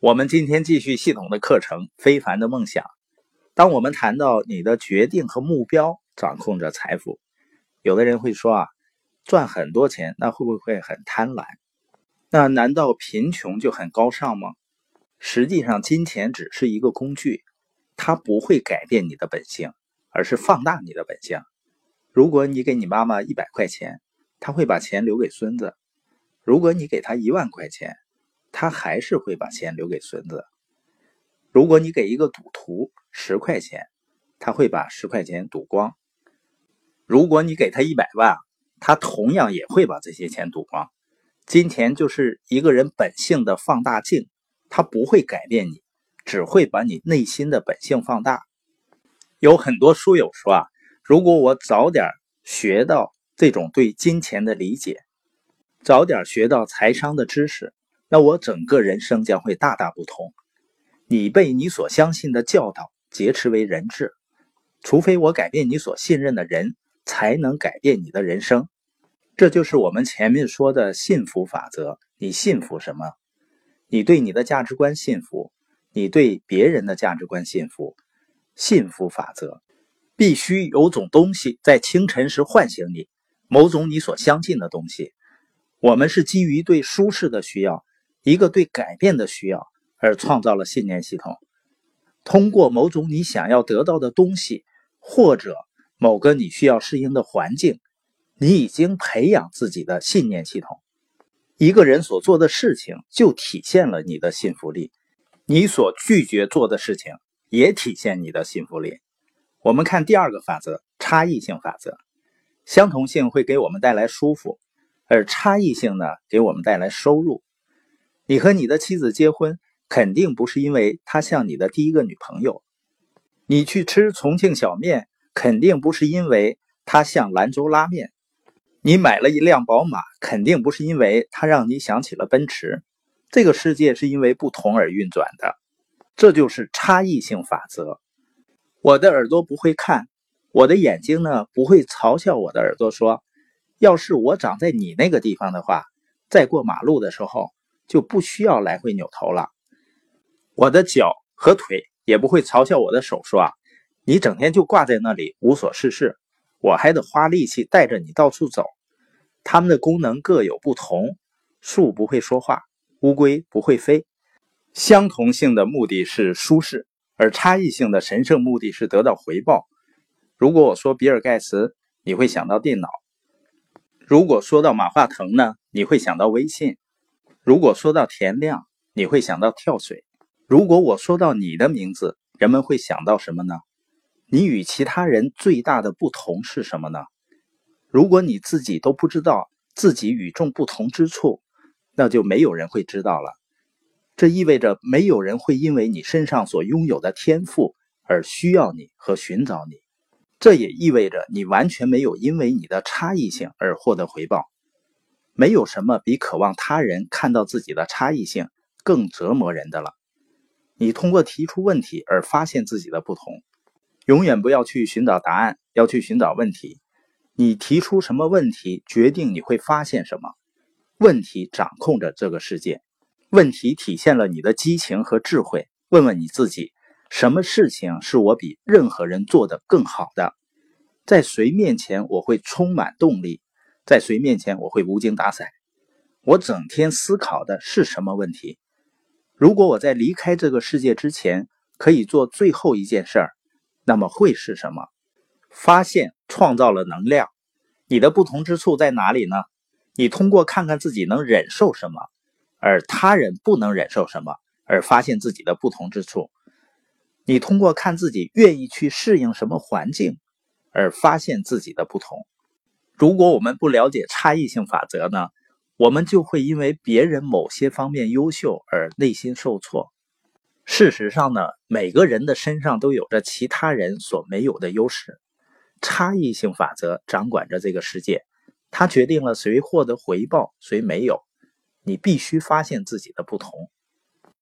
我们今天继续系统的课程《非凡的梦想》。当我们谈到你的决定和目标掌控着财富，有的人会说啊，赚很多钱那会不会很贪婪？那难道贫穷就很高尚吗？实际上，金钱只是一个工具，它不会改变你的本性，而是放大你的本性。如果你给你妈妈一百块钱，她会把钱留给孙子；如果你给她一万块钱，他还是会把钱留给孙子。如果你给一个赌徒十块钱，他会把十块钱赌光；如果你给他一百万，他同样也会把这些钱赌光。金钱就是一个人本性的放大镜，它不会改变你，只会把你内心的本性放大。有很多书友说啊，如果我早点学到这种对金钱的理解，早点学到财商的知识。那我整个人生将会大大不同。你被你所相信的教导劫持为人质，除非我改变你所信任的人，才能改变你的人生。这就是我们前面说的幸福法则。你信服什么？你对你的价值观信服，你对别人的价值观信服。幸福法则必须有种东西在清晨时唤醒你，某种你所相信的东西。我们是基于对舒适的需要。一个对改变的需要而创造了信念系统，通过某种你想要得到的东西，或者某个你需要适应的环境，你已经培养自己的信念系统。一个人所做的事情就体现了你的信服力，你所拒绝做的事情也体现你的信服力。我们看第二个法则——差异性法则。相同性会给我们带来舒服，而差异性呢，给我们带来收入。你和你的妻子结婚，肯定不是因为她像你的第一个女朋友；你去吃重庆小面，肯定不是因为她像兰州拉面；你买了一辆宝马，肯定不是因为它让你想起了奔驰。这个世界是因为不同而运转的，这就是差异性法则。我的耳朵不会看，我的眼睛呢不会嘲笑我的耳朵说：“要是我长在你那个地方的话，在过马路的时候。”就不需要来回扭头了。我的脚和腿也不会嘲笑我的手说：“啊，你整天就挂在那里无所事事，我还得花力气带着你到处走。”它们的功能各有不同。树不会说话，乌龟不会飞。相同性的目的是舒适，而差异性的神圣目的是得到回报。如果我说比尔盖茨，你会想到电脑；如果说到马化腾呢，你会想到微信。如果说到田亮，你会想到跳水；如果我说到你的名字，人们会想到什么呢？你与其他人最大的不同是什么呢？如果你自己都不知道自己与众不同之处，那就没有人会知道了。这意味着没有人会因为你身上所拥有的天赋而需要你和寻找你。这也意味着你完全没有因为你的差异性而获得回报。没有什么比渴望他人看到自己的差异性更折磨人的了。你通过提出问题而发现自己的不同，永远不要去寻找答案，要去寻找问题。你提出什么问题，决定你会发现什么。问题掌控着这个世界，问题体现了你的激情和智慧。问问你自己，什么事情是我比任何人做的更好的？在谁面前我会充满动力？在谁面前我会无精打采？我整天思考的是什么问题？如果我在离开这个世界之前可以做最后一件事儿，那么会是什么？发现创造了能量。你的不同之处在哪里呢？你通过看看自己能忍受什么，而他人不能忍受什么，而发现自己的不同之处。你通过看自己愿意去适应什么环境，而发现自己的不同。如果我们不了解差异性法则呢，我们就会因为别人某些方面优秀而内心受挫。事实上呢，每个人的身上都有着其他人所没有的优势。差异性法则掌管着这个世界，它决定了谁获得回报，谁没有。你必须发现自己的不同。